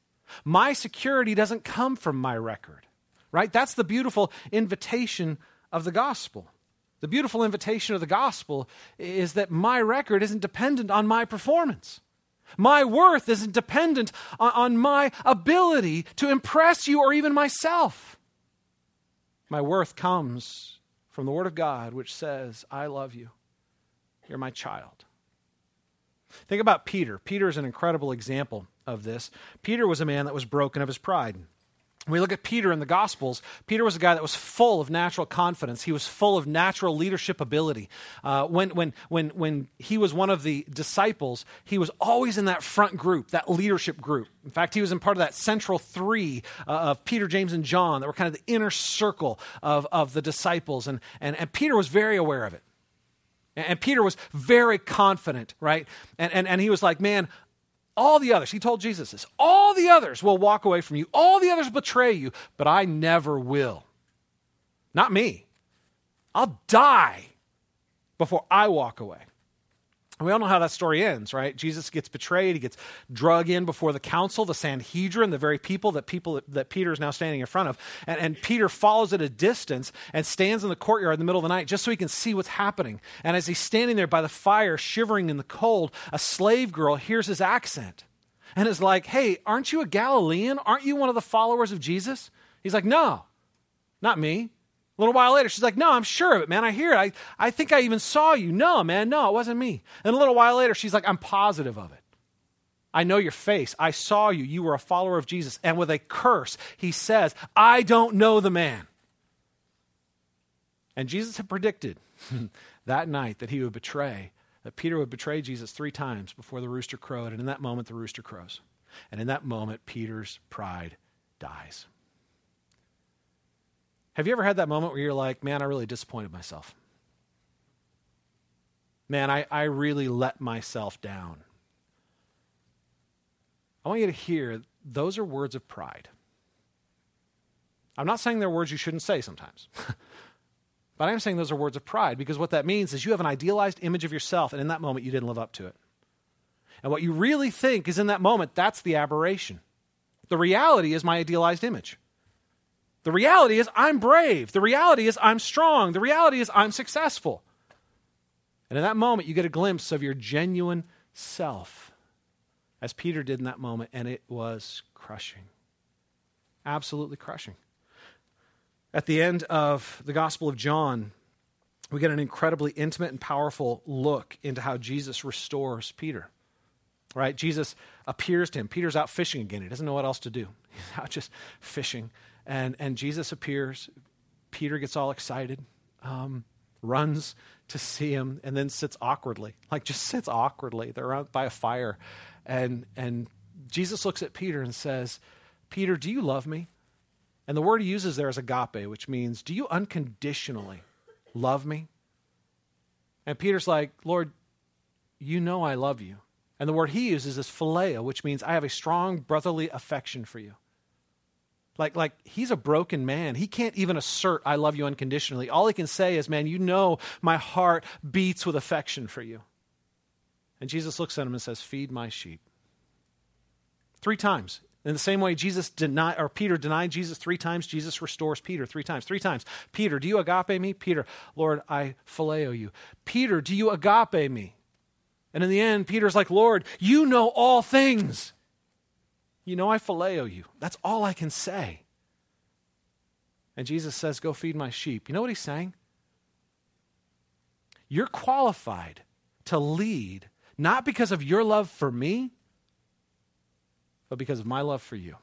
My security doesn't come from my record, right? That's the beautiful invitation of the gospel. The beautiful invitation of the gospel is that my record isn't dependent on my performance. My worth isn't dependent on, on, my ability to impress you or even myself. My worth comes from the Word of God, which says, I love you. You're my child. Think about Peter. Peter is an incredible example of this. Peter was a man that was broken of his pride. When we look at Peter in the Gospels, Peter was a guy that was full of natural confidence. He was full of natural leadership ability. Uh, when, when, when, when he was one of the disciples, he was always in that front group, that leadership group. In fact, he was in part of that central three uh, of Peter, James, and John that were kind of the inner circle of, of the disciples. And, and, and Peter was very aware of it. And Peter was very confident, right? And, and, and he was like, man, all the others, he told Jesus this, all the others will walk away from you, all the others betray you, but I never will. Not me. I'll die before I walk away. We all know how that story ends, right? Jesus gets betrayed. He gets drug in before the council, the Sanhedrin, the very people that people that Peter is now standing in front of. And, and, Peter follows at a distance and stands in the courtyard in the middle of the night just so he can see what's happening. And as he's standing there by the fire, shivering in the cold, a slave girl hears his accent and is like, Hey, aren't you a Galilean? Aren't you one of the followers of Jesus? He's like, No, not me. A little while later, she's like, No, I'm sure of it, man. I hear it. I, I think I even saw you. No, man, no, it wasn't me. And a little while later, she's like, I'm positive of it. I know your face. I saw you. You were a follower of Jesus. And with a curse, he says, I don't know the man. And Jesus had predicted that night that he would betray, that Peter would betray Jesus three times before the rooster crowed. And in that moment, the rooster crows. And in that moment, Peter's pride dies. Have you ever had that moment where you're like, man, I really disappointed myself? Man, I, I really let myself down. I want you to hear those are words of pride. I'm not saying they're words you shouldn't say sometimes. but I'm saying those are words of pride because what that means is you have an idealized image of yourself, and in that moment, you didn't live up to it. And what you really think is in that moment, that's the aberration. The reality is my idealized image. The reality is, I'm brave. The reality is, I'm strong. The reality is, I'm successful. And in that moment, you get a glimpse of your genuine self, as Peter did in that moment, and it was crushing. Absolutely crushing. At the end of the Gospel of John, we get an incredibly intimate and powerful look into how Jesus restores Peter. Right? Jesus appears to him. Peter's out fishing again. He doesn't know what else to do. He's out just fishing. And, and Jesus appears. Peter gets all excited, um, runs to see him, and then sits awkwardly. Like, just sits awkwardly. They're out by a fire. And, and Jesus looks at Peter and says, Peter, do you love me? And the word he uses there is agape, which means, do you unconditionally love me? And Peter's like, Lord, you know I love you. And the word he uses is phileo, which means I have a strong brotherly affection for you. Like, like he's a broken man. He can't even assert, I love you unconditionally. All he can say is, man, you know my heart beats with affection for you. And Jesus looks at him and says, Feed my sheep. Three times. In the same way Jesus denied, or Peter denied Jesus three times, Jesus restores Peter three times. Three times. Peter, do you agape me? Peter, Lord, I phileo you. Peter, do you agape me? And in the end, Peter's like, Lord, you know all things. You know I phileo you. That's all I can say. And Jesus says, Go feed my sheep. You know what he's saying? You're qualified to lead, not because of your love for me, but because of my love for you.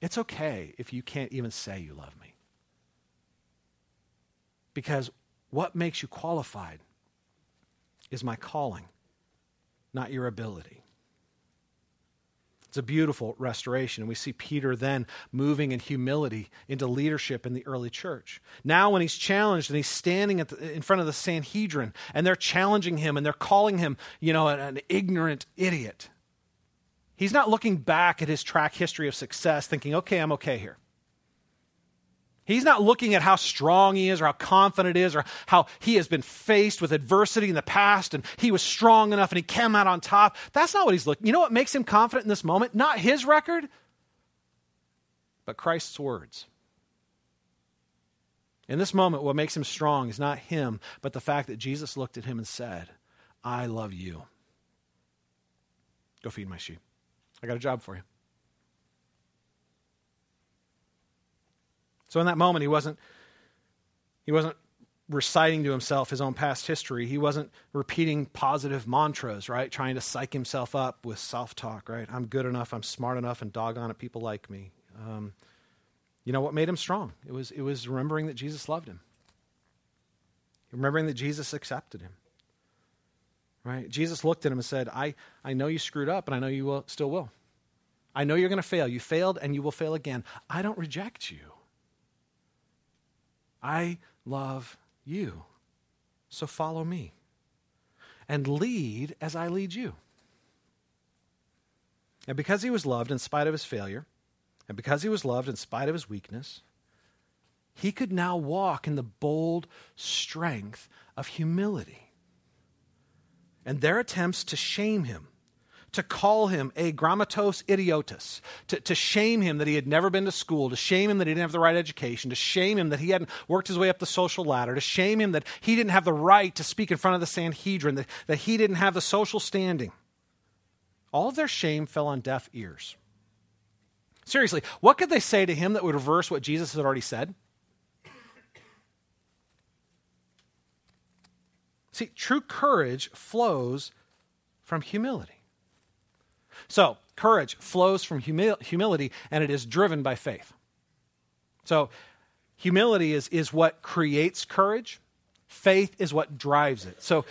It's okay if you can't even say you love me. Because what makes you qualified is my calling, not your ability. It's a beautiful restoration. And we see Peter then moving in humility into leadership in the early church. Now, when he's challenged and he's standing the, in front of the Sanhedrin and they're challenging him and they're calling him, you know, an, an ignorant idiot, he's not looking back at his track history of success thinking, okay, I'm okay here. He's not looking at how strong he is or how confident he is or how he has been faced with adversity in the past and he was strong enough and he came out on top. That's not what he's looking. You know what makes him confident in this moment? Not his record, but Christ's words. In this moment, what makes him strong is not him, but the fact that Jesus looked at him and said, I love you. Go feed my sheep. I got a job for you. So in that moment, he wasn't, he wasn't reciting to himself his own past history. He wasn't repeating positive mantras, right? Trying to psych himself up with self talk, right? I'm good enough, I'm smart enough, and doggone it, people like me. Um, you know what made him strong? It was, it was remembering that Jesus loved him, remembering that Jesus accepted him. Right? Jesus looked at him and said, I, I know you screwed up, and I know you will, still will. I know you're going to fail. You failed, and you will fail again. I don't reject you. I love you. So follow me and lead as I lead you. And because he was loved in spite of his failure, and because he was loved in spite of his weakness, he could now walk in the bold strength of humility. And their attempts to shame him to call him a grammatos idiotus, to, to shame him that he had never been to school, to shame him that he didn't have the right education, to shame him that he hadn't worked his way up the social ladder, to shame him that he didn't have the right to speak in front of the Sanhedrin, that, that he didn't have the social standing. All of their shame fell on deaf ears. Seriously, what could they say to him that would reverse what Jesus had already said? See, true courage flows from humility. So, courage flows from humi- humility and it is driven by faith. So, humility is, is what creates courage, faith is what drives it. So,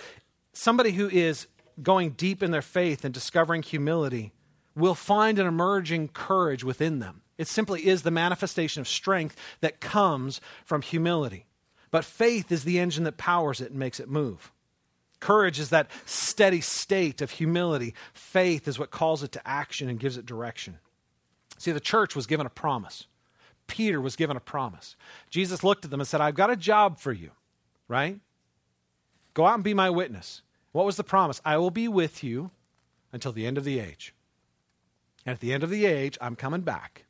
somebody who is going deep in their faith and discovering humility will find an emerging courage within them. It simply is the manifestation of strength that comes from humility. But faith is the engine that powers it and makes it move. Courage is that steady state of humility. Faith is what calls it to action and gives it direction. See, the church was given a promise. Peter was given a promise. Jesus looked at them and said, I've got a job for you, right? Go out and be my witness. What was the promise? I will be with you until the end of the age. And at the end of the age, I'm coming back.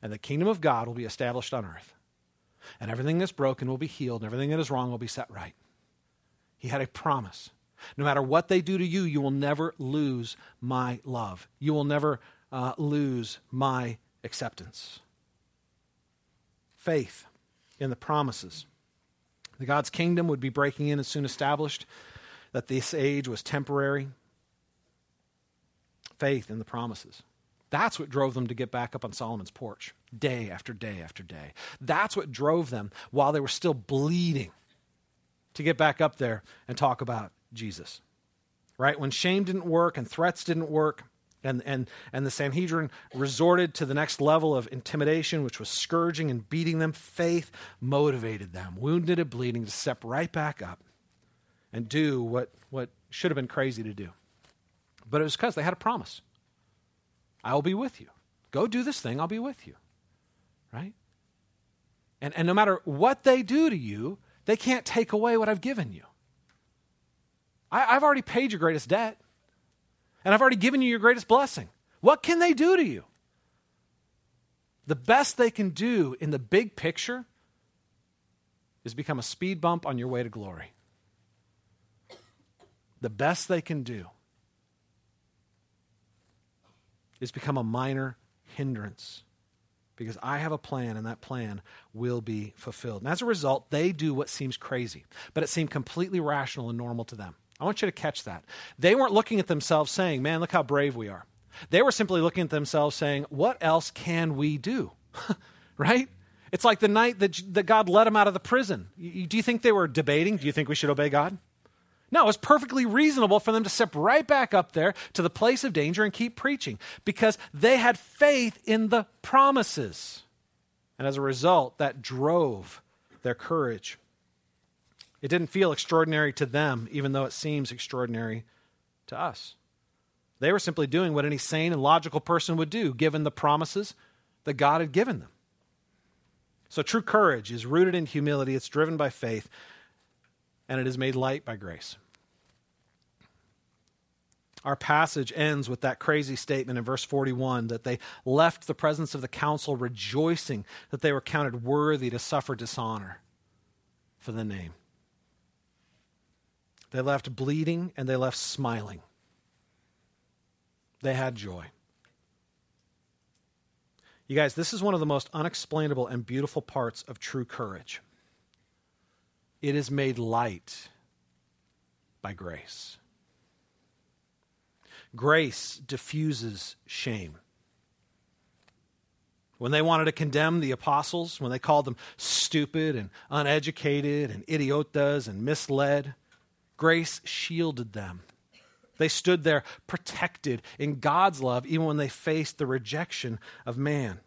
And the kingdom of God will be established on earth. And everything that's broken will be healed, and everything that is wrong will be set right. He had a promise. No matter what they do to you, you will never lose my love. You will never uh, lose my acceptance. Faith in the promises. The God's kingdom would be breaking in and soon established, that this age was temporary. Faith in the promises. That's what drove them to get back up on Solomon's porch day after day after day. That's what drove them while they were still bleeding to get back up there and talk about Jesus. Right? When shame didn't work and threats didn't work, and, and, and the Sanhedrin resorted to the next level of intimidation, which was scourging and beating them, faith motivated them, wounded and bleeding, to step right back up and do what, what should have been crazy to do. But it was because they had a promise I will be with you. Go do this thing, I'll be with you. Right? And, and no matter what they do to you, they can't take away what I've given you. I, have already paid your greatest debt, and I've already given you your greatest blessing. What can they do to you? The best they can do in the big picture is become a speed bump on your way to glory. the best they can do is become a minor hindrance because I have a plan and that plan will be fulfilled. And as a result, they do what seems crazy, but it seemed completely rational and normal to them. I want you to catch that. They weren't looking at themselves saying, man, look how brave we are. They were simply looking at themselves saying, what else can we do? right? It's like the night that, that God let them out of the prison. do you think they were debating? Do you think we should obey God? No, it's perfectly reasonable for them to step right back up there to the place of danger and keep preaching because they had faith in the promises. And as a result, that drove their courage. It didn't feel extraordinary to them, even though it seems extraordinary to us. They were simply doing what any sane and logical person would do, given the promises that God had given them. So true courage is rooted in humility, it's driven by faith, and it is made light by grace. Our passage ends with that crazy statement in verse 41 that they left the presence of the council rejoicing that they were counted worthy to suffer dishonor for the name. They left bleeding and they left smiling. They had joy. You guys, this is one of the most unexplainable and beautiful parts of true courage. It is made light by grace. Grace diffuses shame. When they wanted to condemn the apostles, when they called them stupid and uneducated and idiotas and misled, grace shielded them. They stood there protected in God's love even when they faced the rejection of man.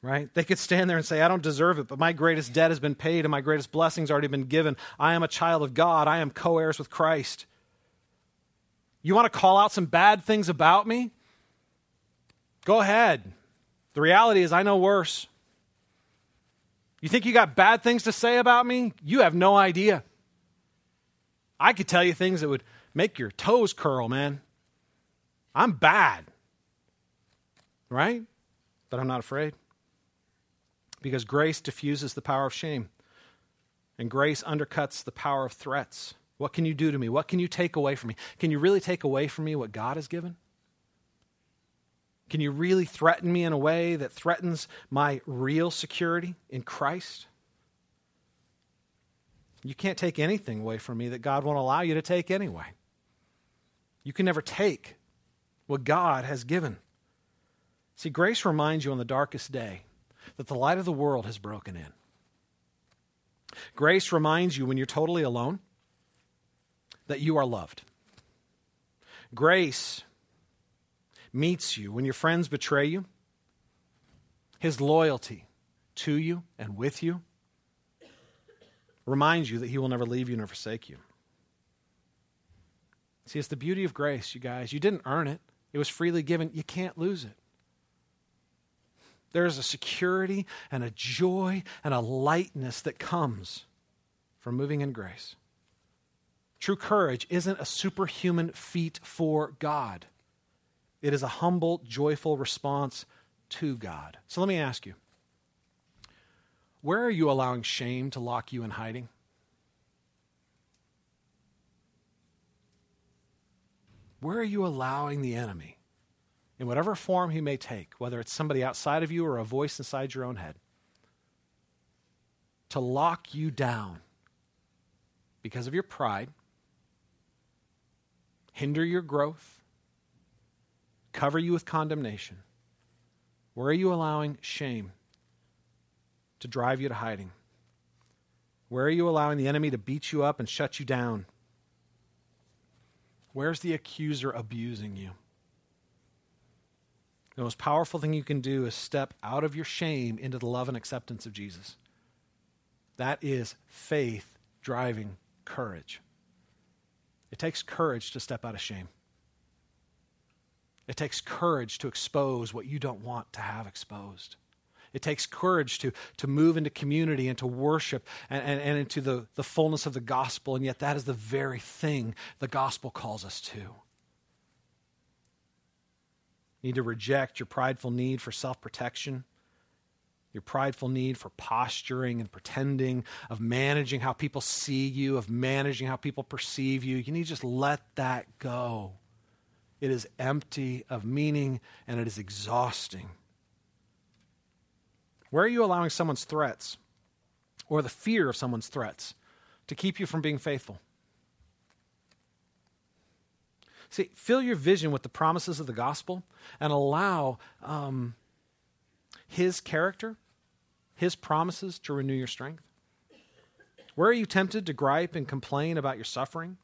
Right? They could stand there and say, I don't deserve it, but my greatest debt has been paid and my greatest blessings already been given. I am a child of God. I am co heirs with Christ. You want to call out some bad things about me? Go ahead. The reality is, I know worse. You think you got bad things to say about me? You have no idea. I could tell you things that would make your toes curl, man. I'm bad. Right? But I'm not afraid. Because grace diffuses the power of shame, and grace undercuts the power of threats. What can you do to me? What can you take away from me? Can you really take away from me what God has given? Can you really threaten me in a way that threatens my real security in Christ? You can't take anything away from me that God won't allow you to take anyway. You can never take what God has given. See, grace reminds you on the darkest day that the light of the world has broken in. Grace reminds you when you're totally alone that you are loved. Grace meets you when your friends betray you. His loyalty to you and with you reminds you that he will never leave you nor forsake you. See, it's the beauty of grace, you guys. You didn't earn it, it was freely given. You can't lose it. There is a security and a joy and a lightness that comes from moving in grace. True courage isn't a superhuman feat for God, it is a humble, joyful response to God. So let me ask you where are you allowing shame to lock you in hiding? Where are you allowing the enemy, in whatever form he may take, whether it's somebody outside of you or a voice inside your own head, to lock you down because of your pride, hinder your growth, cover you with condemnation? Where are you allowing shame to drive you to hiding? Where are you allowing the enemy to beat you up and shut you down? Where's the accuser abusing you? The most powerful thing you can do is step out of your shame into the love and acceptance of Jesus. That is faith driving courage. It takes courage to step out of shame. It takes courage to expose what you don't want to have exposed. It takes courage to, to move into community and to worship and, and, and into the, the fullness of the gospel, and yet that is the very thing the gospel calls us to. You need to reject your prideful need for self protection your prideful need for posturing and pretending, of managing how people see you, of managing how people perceive you. You need to just let that go. It is empty of meaning and it is exhausting. Where are you allowing someone's threats or the fear of someone's threats to keep you from being faithful? See, fill your vision with the promises of the gospel and allow um, His character, His promises to renew your strength. Where are you tempted to gripe and complain about your suffering?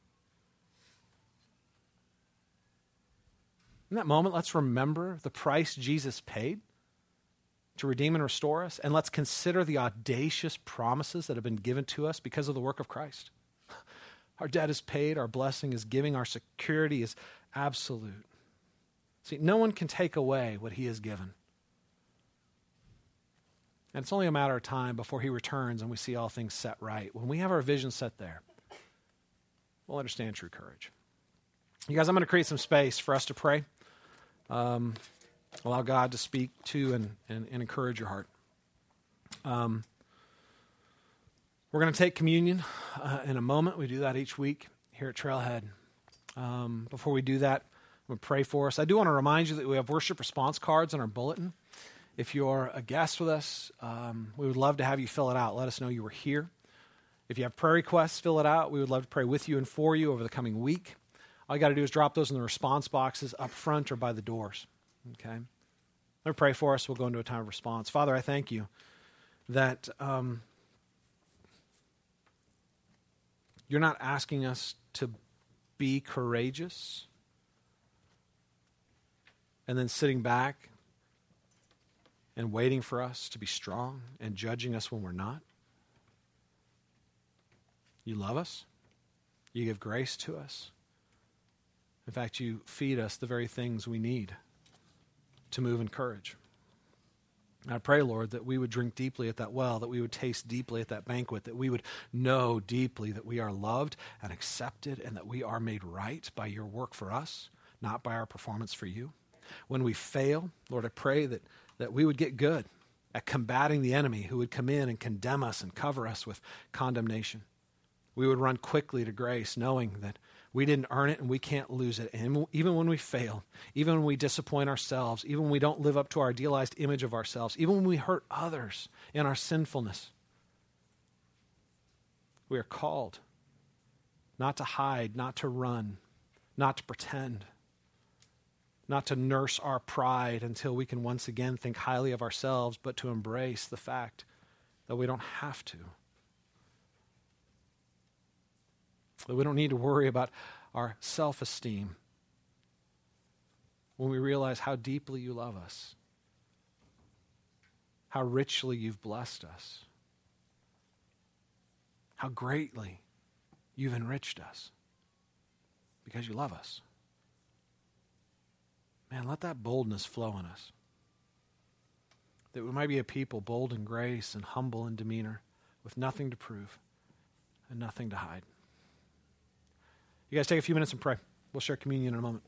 In that moment, let's remember the price Jesus paid to redeem and restore us, and let's consider the audacious promises that have been given to us because of the work of Christ. Our debt is paid, our blessing is giving, our security is absolute. See, no one can take away what he has given. And it's only a matter of time before he returns and we see all things set right. When we have our vision set there, we'll understand true courage. You guys, I'm going to create some space for us to pray. Um, allow God to speak to and, and, and encourage your heart. Um, we're going to take communion uh, in a moment. We do that each week here at Trailhead. Um, before we do that, I'm going to pray for us. I do want to remind you that we have worship response cards in our bulletin. If you're a guest with us, um, we would love to have you fill it out. Let us know you were here. If you have prayer requests, fill it out. We would love to pray with you and for you over the coming week. All you got to do is drop those in the response boxes up front or by the doors. Okay? Let me pray for us. We'll go into a time of response. Father, I thank you that um, You're not asking us to be courageous and then sitting back and waiting for us to be strong and judging us when we're not. You love us. You give grace to us. In fact, you feed us the very things we need to move in courage. I pray, Lord, that we would drink deeply at that well, that we would taste deeply at that banquet, that we would know deeply that we are loved and accepted and that we are made right by your work for us, not by our performance for you. When we fail, Lord, I pray that, that we would get good at combating the enemy who would come in and condemn us and cover us with condemnation. We would run quickly to grace, knowing that we didn't earn it and we can't lose it. And even when we fail, even when we disappoint ourselves, even when we don't live up to our idealized image of ourselves, even when we hurt others in our sinfulness, we are called not to hide, not to run, not to pretend, not to nurse our pride until we can once again think highly of ourselves, but to embrace the fact that we don't have to. That we don't need to worry about our self esteem when we realize how deeply you love us, how richly you've blessed us, how greatly you've enriched us because you love us. Man, let that boldness flow in us. That we might be a people bold in grace and humble in demeanor, with nothing to prove and nothing to hide. You guys take a few minutes and pray. We'll share communion in a moment.